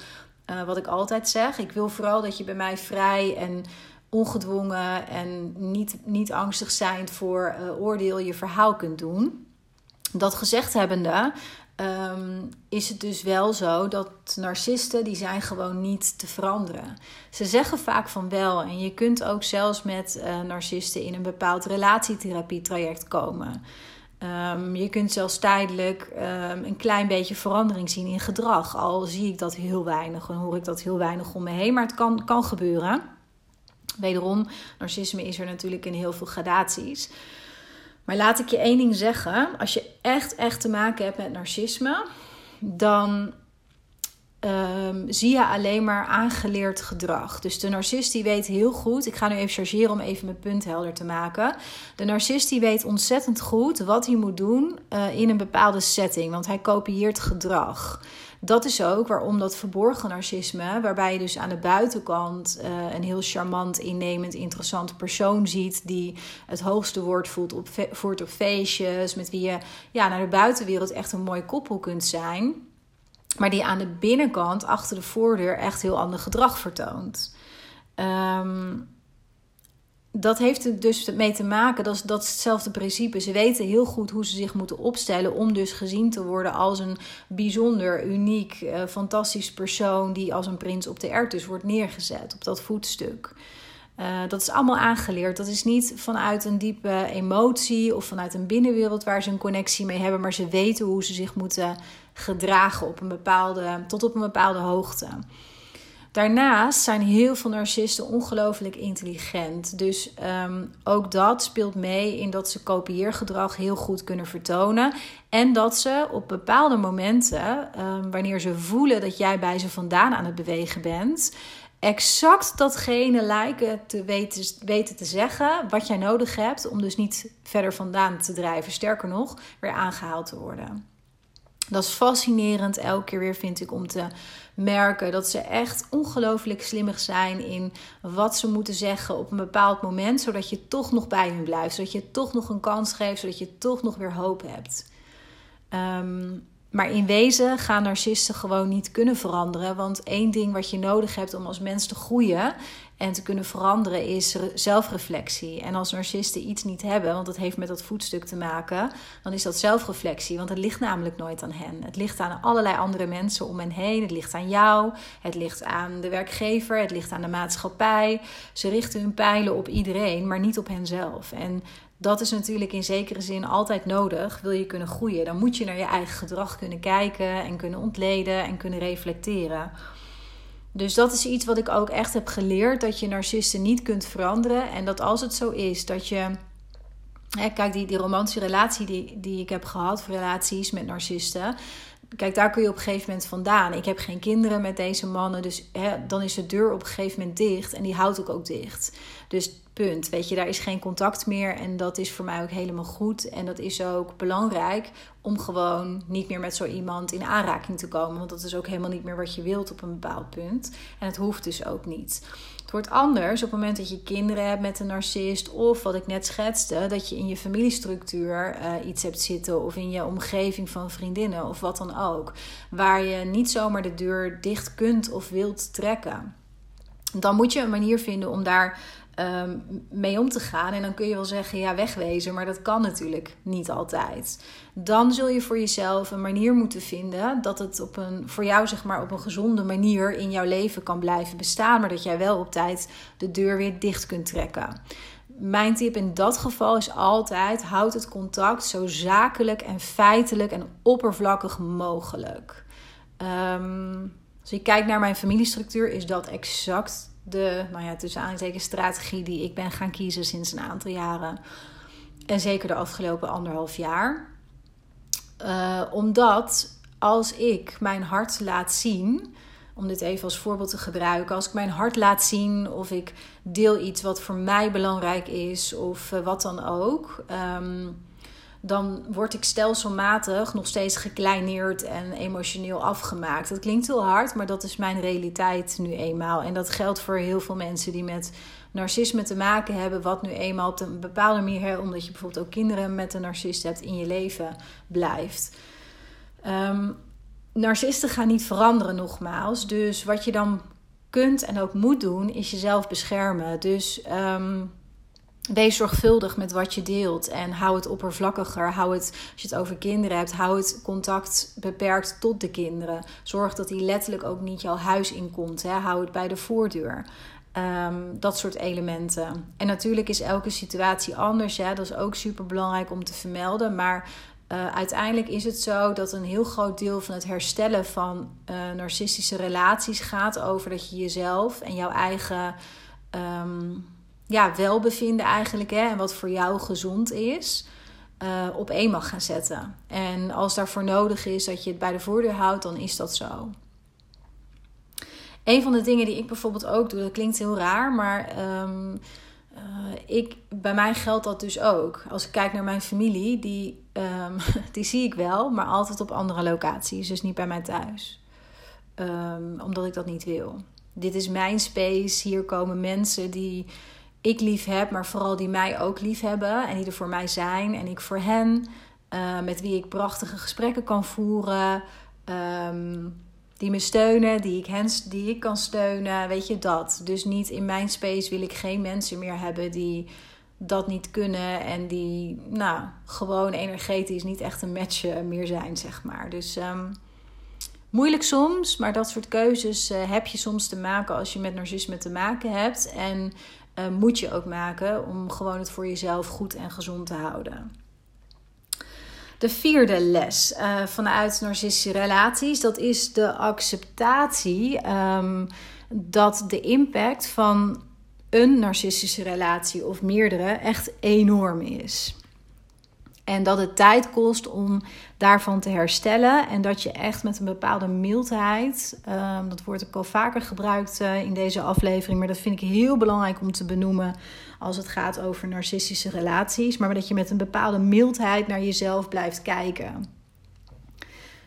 uh, wat ik altijd zeg. Ik wil vooral dat je bij mij vrij en ongedwongen en niet, niet angstig zijn voor uh, oordeel je verhaal kunt doen. Dat gezegd hebbende, um, is het dus wel zo dat narcisten die zijn gewoon niet te veranderen. Ze zeggen vaak van wel en je kunt ook zelfs met uh, narcisten in een bepaald relatietherapietraject komen. Um, je kunt zelfs tijdelijk um, een klein beetje verandering zien in gedrag. Al zie ik dat heel weinig en hoor ik dat heel weinig om me heen. Maar het kan, kan gebeuren. Wederom, narcisme is er natuurlijk in heel veel gradaties. Maar laat ik je één ding zeggen. Als je echt, echt te maken hebt met narcisme, dan um, zie je alleen maar aangeleerd gedrag. Dus de narcist die weet heel goed, ik ga nu even chargeren om even mijn punt helder te maken. De narcist die weet ontzettend goed wat hij moet doen uh, in een bepaalde setting, want hij kopieert gedrag. Dat is ook waarom dat verborgen narcisme, waarbij je dus aan de buitenkant uh, een heel charmant, innemend, interessant persoon ziet die het hoogste woord voert op, op feestjes, met wie je ja, naar de buitenwereld echt een mooi koppel kunt zijn maar die aan de binnenkant, achter de voordeur, echt heel ander gedrag vertoont. Um, dat heeft er dus mee te maken, dat is, dat hetzelfde principe. Ze weten heel goed hoe ze zich moeten opstellen om dus gezien te worden als een bijzonder, uniek, uh, fantastisch persoon die als een prins op de erwt wordt neergezet op dat voetstuk. Uh, dat is allemaal aangeleerd. Dat is niet vanuit een diepe emotie of vanuit een binnenwereld waar ze een connectie mee hebben, maar ze weten hoe ze zich moeten gedragen op een bepaalde, tot op een bepaalde hoogte. Daarnaast zijn heel veel narcisten ongelooflijk intelligent. Dus um, ook dat speelt mee in dat ze kopieergedrag heel goed kunnen vertonen. En dat ze op bepaalde momenten, um, wanneer ze voelen dat jij bij ze vandaan aan het bewegen bent, exact datgene lijken te weten, weten te zeggen wat jij nodig hebt om dus niet verder vandaan te drijven. Sterker nog, weer aangehaald te worden. Dat is fascinerend elke keer weer, vind ik, om te merken dat ze echt ongelooflijk slimmig zijn in wat ze moeten zeggen op een bepaald moment, zodat je toch nog bij hun blijft, zodat je toch nog een kans geeft, zodat je toch nog weer hoop hebt. Um, maar in wezen gaan narcisten gewoon niet kunnen veranderen. Want één ding wat je nodig hebt om als mens te groeien en te kunnen veranderen is zelfreflectie. En als narcisten iets niet hebben, want dat heeft met dat voetstuk te maken, dan is dat zelfreflectie. Want het ligt namelijk nooit aan hen. Het ligt aan allerlei andere mensen om hen heen. Het ligt aan jou, het ligt aan de werkgever, het ligt aan de maatschappij. Ze richten hun pijlen op iedereen, maar niet op henzelf. En dat is natuurlijk in zekere zin altijd nodig. Wil je kunnen groeien, dan moet je naar je eigen gedrag kunnen kijken en kunnen ontleden en kunnen reflecteren. Dus dat is iets wat ik ook echt heb geleerd: dat je narcisten niet kunt veranderen. En dat als het zo is dat je. Hè, kijk, die, die romantische relatie die, die ik heb gehad, relaties met narcisten. Kijk, daar kun je op een gegeven moment vandaan. Ik heb geen kinderen met deze mannen, dus hè, dan is de deur op een gegeven moment dicht en die houdt ook ook dicht. Dus punt. Weet je, daar is geen contact meer en dat is voor mij ook helemaal goed. En dat is ook belangrijk om gewoon niet meer met zo iemand in aanraking te komen, want dat is ook helemaal niet meer wat je wilt op een bepaald punt. En het hoeft dus ook niet. Wordt anders op het moment dat je kinderen hebt met een narcist. Of wat ik net schetste, dat je in je familiestructuur uh, iets hebt zitten. Of in je omgeving van vriendinnen of wat dan ook. Waar je niet zomaar de deur dicht kunt of wilt trekken. Dan moet je een manier vinden om daar um, mee om te gaan. En dan kun je wel zeggen, ja, wegwezen. Maar dat kan natuurlijk niet altijd. Dan zul je voor jezelf een manier moeten vinden dat het op een, voor jou zeg maar op een gezonde manier in jouw leven kan blijven bestaan. Maar dat jij wel op tijd de deur weer dicht kunt trekken. Mijn tip in dat geval is altijd: houd het contact zo zakelijk en feitelijk en oppervlakkig mogelijk. Um, als je kijkt naar mijn familiestructuur, is dat exact de, nou ja, tussen strategie die ik ben gaan kiezen sinds een aantal jaren. En zeker de afgelopen anderhalf jaar. Uh, omdat als ik mijn hart laat zien, om dit even als voorbeeld te gebruiken, als ik mijn hart laat zien of ik deel iets wat voor mij belangrijk is of uh, wat dan ook. Um, dan word ik stelselmatig nog steeds gekleineerd en emotioneel afgemaakt. Dat klinkt heel hard, maar dat is mijn realiteit nu eenmaal. En dat geldt voor heel veel mensen die met narcisme te maken hebben, wat nu eenmaal op een bepaalde manier, omdat je bijvoorbeeld ook kinderen met een narcist hebt, in je leven blijft. Um, narcisten gaan niet veranderen, nogmaals. Dus wat je dan kunt en ook moet doen, is jezelf beschermen. Dus. Um, Wees zorgvuldig met wat je deelt en hou het oppervlakkiger. Hou het, als je het over kinderen hebt, hou het contact beperkt tot de kinderen. Zorg dat die letterlijk ook niet jouw huis inkomt. Hè. Hou het bij de voordeur. Um, dat soort elementen. En natuurlijk is elke situatie anders. Ja, dat is ook super belangrijk om te vermelden. Maar uh, uiteindelijk is het zo dat een heel groot deel van het herstellen van uh, narcistische relaties gaat over dat je jezelf en jouw eigen. Um, ja, welbevinden eigenlijk hè, en wat voor jou gezond is, uh, op één mag gaan zetten. En als daarvoor nodig is dat je het bij de voordeur houdt, dan is dat zo. een van de dingen die ik bijvoorbeeld ook doe, dat klinkt heel raar, maar ehm, eh, ik, bij mij geldt dat dus ook. Als ik kijk naar mijn familie, die, ehm, die zie ik wel, maar altijd op andere locaties, dus niet bij mij thuis. Um, omdat ik dat niet wil. Dit is mijn space. Hier komen mensen die ik lief heb, maar vooral die mij ook lief hebben en die er voor mij zijn en ik voor hen. Uh, met wie ik prachtige gesprekken kan voeren. Um, die me steunen, die ik, hen, die ik kan steunen. Weet je dat? Dus niet in mijn space wil ik geen mensen meer hebben die dat niet kunnen en die, nou, gewoon energetisch niet echt een match eh, meer zijn, zeg maar. Dus um, moeilijk soms, maar dat soort keuzes uh, heb je soms te maken als je met narcisme te maken hebt. En uh, moet je ook maken om gewoon het voor jezelf goed en gezond te houden. De vierde les uh, vanuit narcistische relaties, dat is de acceptatie um, dat de impact van een narcistische relatie of meerdere echt enorm is. En dat het tijd kost om daarvan te herstellen. En dat je echt met een bepaalde mildheid, um, dat wordt ook al vaker gebruikt uh, in deze aflevering, maar dat vind ik heel belangrijk om te benoemen als het gaat over narcistische relaties. Maar dat je met een bepaalde mildheid naar jezelf blijft kijken.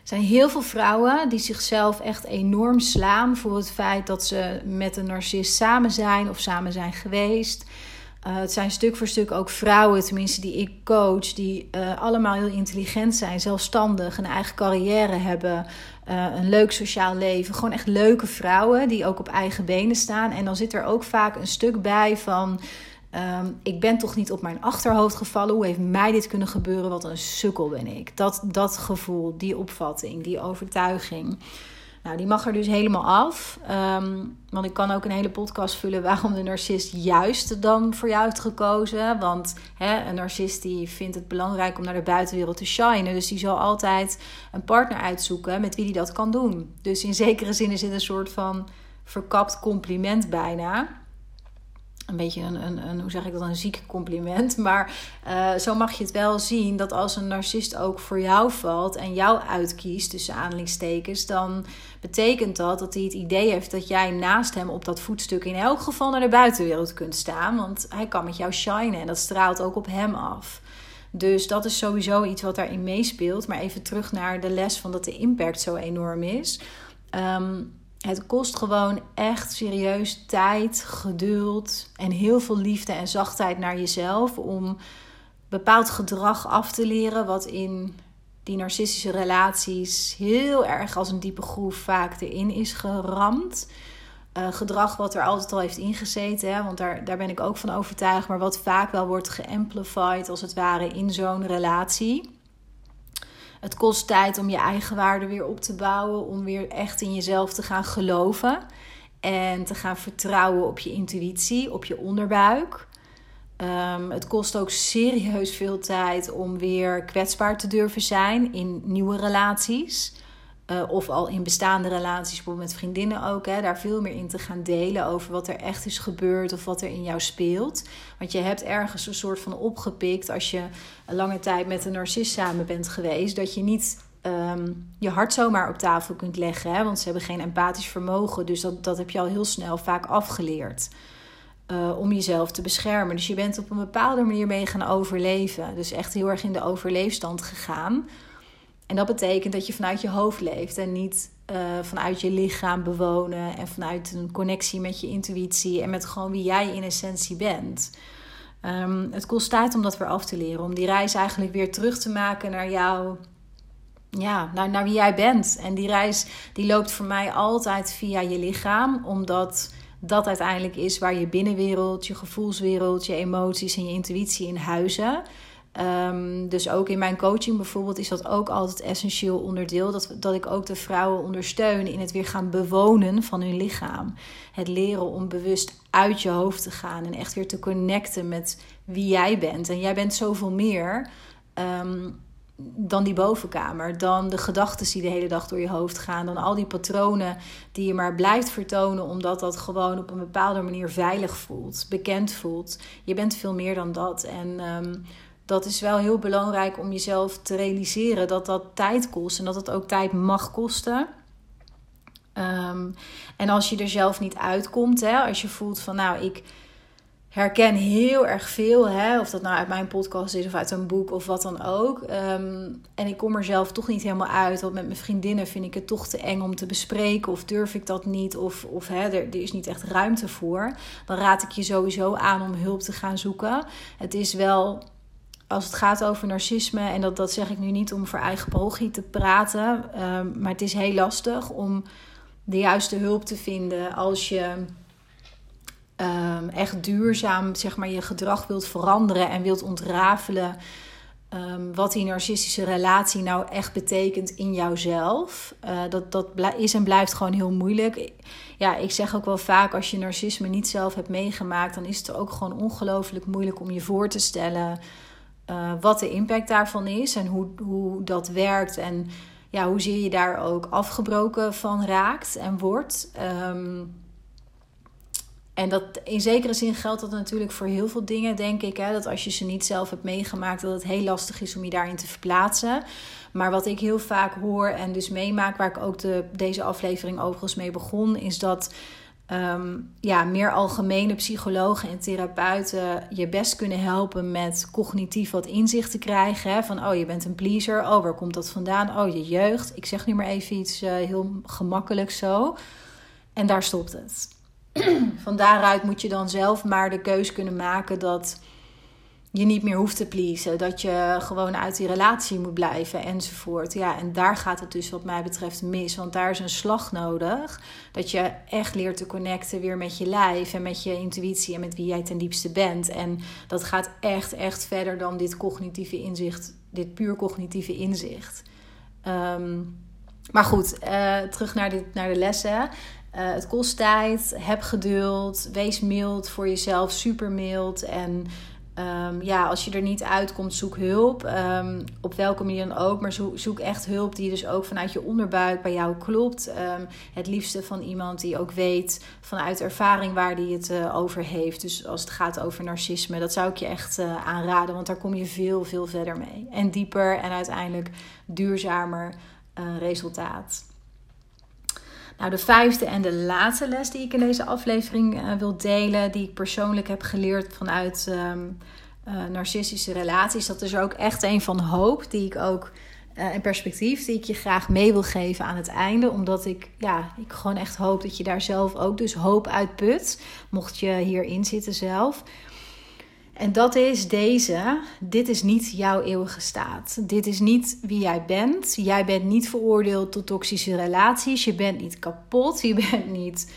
Er zijn heel veel vrouwen die zichzelf echt enorm slaan voor het feit dat ze met een narcist samen zijn of samen zijn geweest. Uh, het zijn stuk voor stuk ook vrouwen, tenminste die ik coach, die uh, allemaal heel intelligent zijn, zelfstandig, een eigen carrière hebben, uh, een leuk sociaal leven. Gewoon echt leuke vrouwen die ook op eigen benen staan. En dan zit er ook vaak een stuk bij van. Um, ik ben toch niet op mijn achterhoofd gevallen. Hoe heeft mij dit kunnen gebeuren? Wat een sukkel ben ik. Dat, dat gevoel, die opvatting, die overtuiging. Nou, die mag er dus helemaal af. Um, want ik kan ook een hele podcast vullen waarom de narcist juist dan voor jou heeft gekozen. Want hè, een narcist die vindt het belangrijk om naar de buitenwereld te shinen. Dus die zal altijd een partner uitzoeken met wie die dat kan doen. Dus in zekere zin is dit een soort van verkapt compliment bijna een beetje een, een, hoe zeg ik dat, een ziek compliment. Maar uh, zo mag je het wel zien dat als een narcist ook voor jou valt en jou uitkiest, tussen aanhalingstekens, dan betekent dat dat hij het idee heeft dat jij naast hem op dat voetstuk in elk geval naar de buitenwereld kunt staan. Want hij kan met jou shinen en dat straalt ook op hem af. Dus dat is sowieso iets wat daarin meespeelt. Maar even terug naar de les van dat de impact zo enorm is. Um, het kost gewoon echt serieus tijd, geduld en heel veel liefde en zachtheid naar jezelf om bepaald gedrag af te leren, wat in die narcistische relaties heel erg als een diepe groef vaak erin is geramd. Uh, gedrag wat er altijd al heeft ingezeten, hè, want daar, daar ben ik ook van overtuigd, maar wat vaak wel wordt geamplified als het ware in zo'n relatie. Het kost tijd om je eigen waarde weer op te bouwen, om weer echt in jezelf te gaan geloven en te gaan vertrouwen op je intuïtie, op je onderbuik. Um, het kost ook serieus veel tijd om weer kwetsbaar te durven zijn in nieuwe relaties. Uh, of al in bestaande relaties, bijvoorbeeld met vriendinnen ook, hè, daar veel meer in te gaan delen over wat er echt is gebeurd of wat er in jou speelt. Want je hebt ergens een soort van opgepikt als je lange tijd met een narcist samen bent geweest, dat je niet um, je hart zomaar op tafel kunt leggen, hè, want ze hebben geen empathisch vermogen. Dus dat, dat heb je al heel snel vaak afgeleerd. Uh, om jezelf te beschermen. Dus je bent op een bepaalde manier mee gaan overleven. Dus echt heel erg in de overleefstand gegaan. En dat betekent dat je vanuit je hoofd leeft en niet uh, vanuit je lichaam bewonen en vanuit een connectie met je intuïtie en met gewoon wie jij in essentie bent. Um, het kost tijd om dat weer af te leren, om die reis eigenlijk weer terug te maken naar jou, ja, naar, naar wie jij bent. En die reis die loopt voor mij altijd via je lichaam, omdat dat uiteindelijk is waar je binnenwereld, je gevoelswereld, je emoties en je intuïtie in huizen. Um, dus ook in mijn coaching bijvoorbeeld is dat ook altijd essentieel onderdeel. Dat, dat ik ook de vrouwen ondersteun in het weer gaan bewonen van hun lichaam. Het leren om bewust uit je hoofd te gaan en echt weer te connecten met wie jij bent. En jij bent zoveel meer um, dan die bovenkamer, dan de gedachten die de hele dag door je hoofd gaan, dan al die patronen die je maar blijft vertonen omdat dat gewoon op een bepaalde manier veilig voelt, bekend voelt. Je bent veel meer dan dat. En um, dat is wel heel belangrijk om jezelf te realiseren dat dat tijd kost en dat het ook tijd mag kosten. Ehm, en als je er zelf niet uitkomt, hè, als je voelt van nou, ik herken heel erg veel, hè, of dat nou uit mijn podcast is of uit een boek of wat dan ook. Ehm, en ik kom er zelf toch niet helemaal uit, want met mijn vriendinnen vind ik het toch te eng om te bespreken, of durf ik dat niet, of, of hè, er, er is niet echt ruimte voor. Dan raad ik je sowieso aan om hulp te gaan zoeken. Het is wel als het gaat over narcisme, en dat, dat zeg ik nu niet om voor eigen parochie te praten, ehm, maar het is heel lastig om de juiste hulp te vinden als je um, echt duurzaam zeg maar, je gedrag wilt veranderen en wilt ontrafelen. Um, wat die narcistische relatie nou echt betekent in jouzelf. Uh, dat, dat is en blijft gewoon heel moeilijk. Ja, ik zeg ook wel vaak: als je narcisme niet zelf hebt meegemaakt, dan is het ook gewoon ongelooflijk moeilijk om je voor te stellen uh, wat de impact daarvan is en hoe, hoe dat werkt. En ja, hoezeer je daar ook afgebroken van raakt en wordt. Um, en dat in zekere zin geldt dat natuurlijk voor heel veel dingen, denk ik. Hè, dat als je ze niet zelf hebt meegemaakt, dat het heel lastig is om je daarin te verplaatsen. Maar wat ik heel vaak hoor en dus meemaak, waar ik ook de, deze aflevering overigens mee begon, is dat um, ja, meer algemene psychologen en therapeuten je best kunnen helpen met cognitief wat inzicht te krijgen. Hè? Van, oh, je bent een pleaser. Oh, waar komt dat vandaan? Oh, je jeugd. Ik zeg nu maar even iets uh, heel gemakkelijk zo. En daar stopt het. van daaruit moet je dan zelf maar de keus kunnen maken dat je niet meer hoeft te pleasen. Dat je gewoon uit die relatie moet blijven enzovoort. Ja, en daar gaat het dus wat mij betreft mis. Want daar is een slag nodig. Dat je echt leert te connecten weer met je lijf en met je intuïtie en met wie jij ten diepste bent. En dat gaat echt, echt verder dan dit cognitieve inzicht. Dit puur cognitieve inzicht. Ehm, maar goed, uh, terug naar, dit, naar de lessen. Uh, het kost tijd, heb geduld, wees mild voor jezelf, super mild. En um, ja, als je er niet uitkomt, zoek hulp. Um, op welke manier dan ook. Maar zoek, echt hulp die dus ook vanuit je onderbuik bij jou klopt. Um, het liefste van iemand die ook weet vanuit ervaring waar die het uh, over heeft. Dus als het gaat over narcisme, dat zou ik je echt uh, aanraden. Want daar kom je veel, veel verder mee. En dieper en uiteindelijk duurzamer uh, resultaat. Nou, de vijfde en de laatste les die ik in deze aflevering uh, wil delen, die ik persoonlijk heb geleerd vanuit um, narcistische relaties, dat is er ook echt een van hoop, die ik ook uh, een perspectief die ik je graag mee wil geven aan het einde. Omdat ik, ja, ik gewoon echt hoop dat je daar zelf ook dus hoop uit put, mocht je hierin zitten zelf. En dat is deze. Dit is niet jouw eeuwige staat. Dit is niet wie jij bent. Jij bent niet veroordeeld tot toxische relaties. Je bent niet kapot. Je bent niet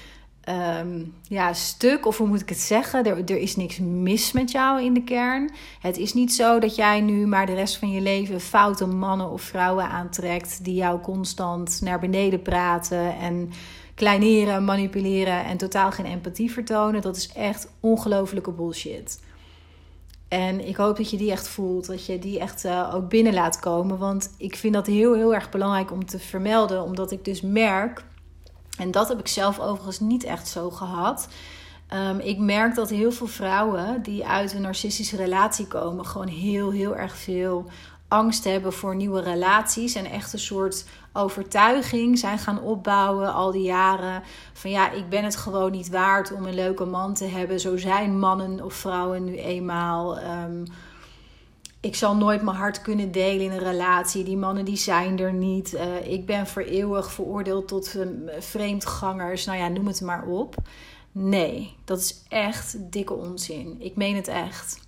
um, ja, stuk. Of hoe moet ik het zeggen? Er, er is niks mis met jou in de kern. Het is niet zo dat jij nu maar de rest van je leven foute mannen of vrouwen aantrekt. die jou constant naar beneden praten en kleineren, manipuleren en totaal geen empathie vertonen. Dat is echt ongelofelijke bullshit. En ik hoop dat je die echt voelt, dat je die echt uh, ook binnen laat komen. Want ik vind dat heel, heel erg belangrijk om te vermelden, omdat ik dus merk, en dat heb ik zelf overigens niet echt zo gehad. Um, ik merk dat heel veel vrouwen die uit een narcistische relatie komen, gewoon heel, heel erg veel angst hebben voor nieuwe relaties en echt een soort overtuiging zijn gaan opbouwen al die jaren. Van ja, ik ben het gewoon niet waard om een leuke man te hebben. Zo zijn mannen of vrouwen nu eenmaal. Um, ik zal nooit mijn hart kunnen delen in een relatie. Die mannen die zijn er niet. Uh, ik ben voor eeuwig veroordeeld tot vreemdgangers. Nou ja, noem het maar op. Nee, dat is echt dikke onzin. Ik meen het echt.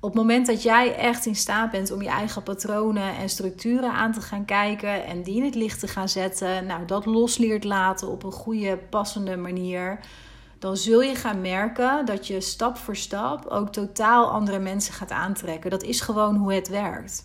Op het moment dat jij echt in staat bent om je eigen patronen en structuren aan te gaan kijken en die in het licht te gaan zetten, nou dat losleert laten op een goede, passende manier, dan zul je gaan merken dat je stap voor stap ook totaal andere mensen gaat aantrekken. Dat is gewoon hoe het werkt.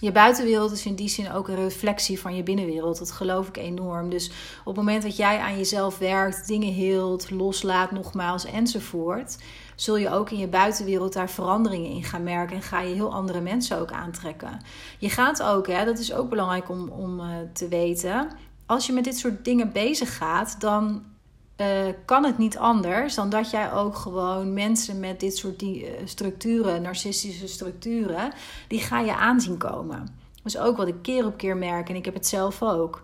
Je buitenwereld is in die zin ook een reflectie van je binnenwereld. Dat geloof ik enorm. Dus op het moment dat jij aan jezelf werkt, dingen heelt, loslaat nogmaals enzovoort, zul je ook in je buitenwereld daar veranderingen in gaan merken en ga je heel andere mensen ook aantrekken. Je gaat ook, hè, dat is ook belangrijk om, om uh, te weten, als je met dit soort dingen bezig gaat, dan uh, kan het niet anders dan dat jij ook gewoon mensen met dit soort uh, structuren, narcistische structuren, die ga je aanzien komen. Dat is ook wat ik keer op keer merk en ik heb het zelf ook.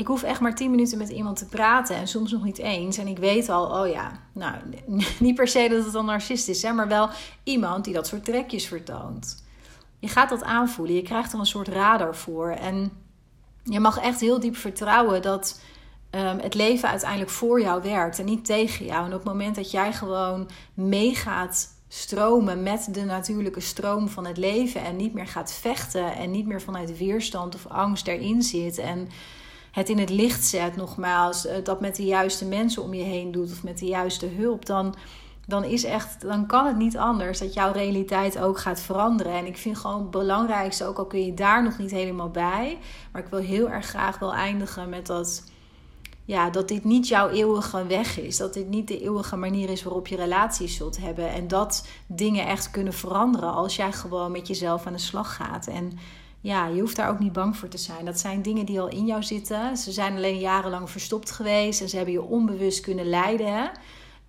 Ik hoef echt maar 10 minuten met iemand te praten en soms nog niet eens. En ik weet al, oh ja, nou, niet per se dat het een narcist is, hè, maar wel iemand die dat soort trekjes vertoont. Je gaat dat aanvoelen, je krijgt er een soort radar voor. En je mag echt heel diep vertrouwen dat um, het leven uiteindelijk voor jou werkt en niet tegen jou. En op het moment dat jij gewoon meegaat stromen met de natuurlijke stroom van het leven en niet meer gaat vechten en niet meer vanuit weerstand of angst erin zit en het in het licht zet, nogmaals, eh, dat met de juiste mensen om je heen doet of met de juiste hulp, dan, dan is echt, dan kan het niet anders dat jouw realiteit ook gaat veranderen. En ik vind gewoon het belangrijkste, ook al kun je daar nog niet helemaal bij, maar ik wil heel erg graag wel eindigen met dat ja, dat dit niet jouw eeuwige weg is. Dat dit niet de eeuwige manier is waarop je relaties zult hebben. En dat dingen echt kunnen veranderen als jij gewoon met jezelf aan de slag gaat. En ja, je hoeft daar ook niet bang voor te zijn. Dat zijn dingen die al in jou zitten. Ze zijn alleen jarenlang verstopt geweest en ze hebben je onbewust kunnen leiden.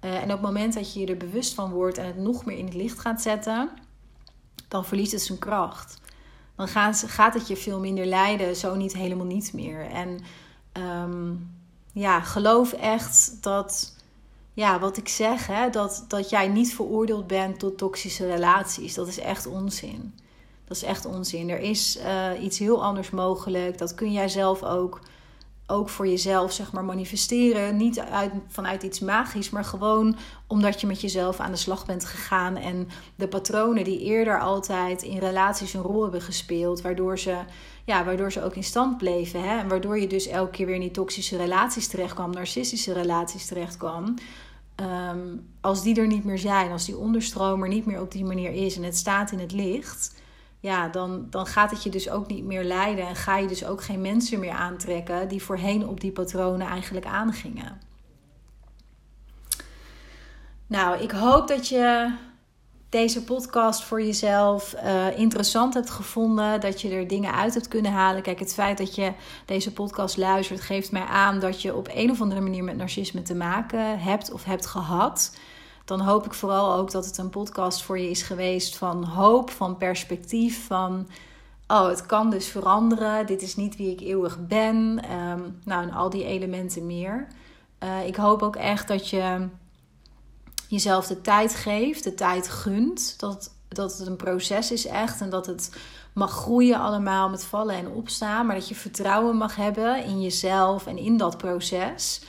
Uh, en op het moment dat je je er bewust van wordt en het nog meer in het licht gaat zetten, dan verliest het zijn kracht. Dan gaat, het je veel minder leiden, zo niet helemaal niet meer. En um, ja, geloof echt dat, ja, wat ik zeg, hè, dat, dat jij niet veroordeeld bent tot toxische relaties. Dat is echt onzin. Dat is echt onzin. Er is uh, iets heel anders mogelijk. Dat kun jij zelf ook, ook voor jezelf zeg maar, manifesteren. Niet uit, vanuit iets magisch, maar gewoon omdat je met jezelf aan de slag bent gegaan. En de patronen die eerder altijd in relaties een rol hebben gespeeld, waardoor ze ja, waardoor ze ook in stand bleven. Hè? En waardoor je dus elke keer weer in die toxische relaties terecht kwam, narcistische relaties terecht kwam. Ehm, als die er niet meer zijn, als die onderstromer niet meer op die manier is en het staat in het licht, ja, dan, dan gaat het je dus ook niet meer leiden en ga je dus ook geen mensen meer aantrekken die voorheen op die patronen eigenlijk aangingen. Nou, ik hoop dat je deze podcast voor jezelf uh, interessant hebt gevonden. Dat je er dingen uit hebt kunnen halen. Kijk, het feit dat je deze podcast luistert geeft mij aan dat je op een of andere manier met narcisme te maken hebt of hebt gehad. Dan hoop ik vooral ook dat het een podcast voor je is geweest van hoop, van perspectief, van oh, het kan dus veranderen. Dit is niet wie ik eeuwig ben. Um, nou, en al die elementen meer. Uh, ik hoop ook echt dat je jezelf de tijd geeft, de tijd gunt. Dat, dat het een proces is echt en dat het mag groeien allemaal met vallen en opstaan. Maar dat je vertrouwen mag hebben in jezelf en in dat proces.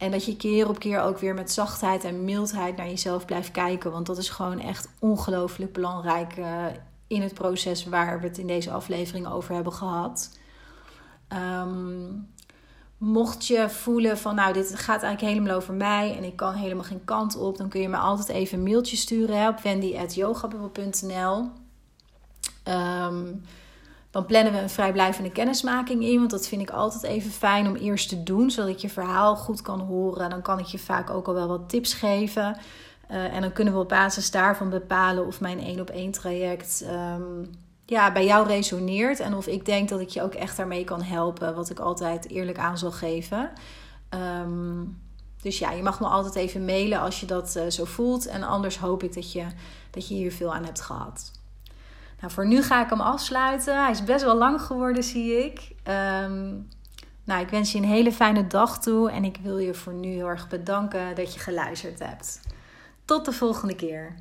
En dat je keer op keer ook weer met zachtheid en mildheid naar jezelf blijft kijken. Want dat is gewoon echt ongelooflijk belangrijk uh, in het proces waar we het in deze aflevering over hebben gehad. Um, Mocht je voelen van nou, dit gaat eigenlijk helemaal over mij en ik kan helemaal geen kant op, dan kun je me altijd even een mailtje sturen op wendy.yogabubbel.nl. Um, ehm, dan plannen we een vrijblijvende kennismaking in, want dat vind ik altijd even fijn om eerst te doen, zodat ik je verhaal goed kan horen. Dan kan ik je vaak ook al wel wat tips geven. Uh, en dan kunnen we op basis daarvan bepalen of mijn één op één traject um, ja, bij jou resoneert. En of ik denk dat ik je ook echt daarmee kan helpen. Wat ik altijd eerlijk aan zal geven. Ehm, dus ja, je mag me altijd even mailen als je dat uh, zo voelt. En anders hoop ik dat je, dat je hier veel aan hebt gehad. Nou, voor nu ga ik hem afsluiten. Hij is best wel lang geworden, zie ik. Um, nou, ik wens je een hele fijne dag toe. En ik wil je voor nu heel erg bedanken dat je geluisterd hebt. Tot de volgende keer.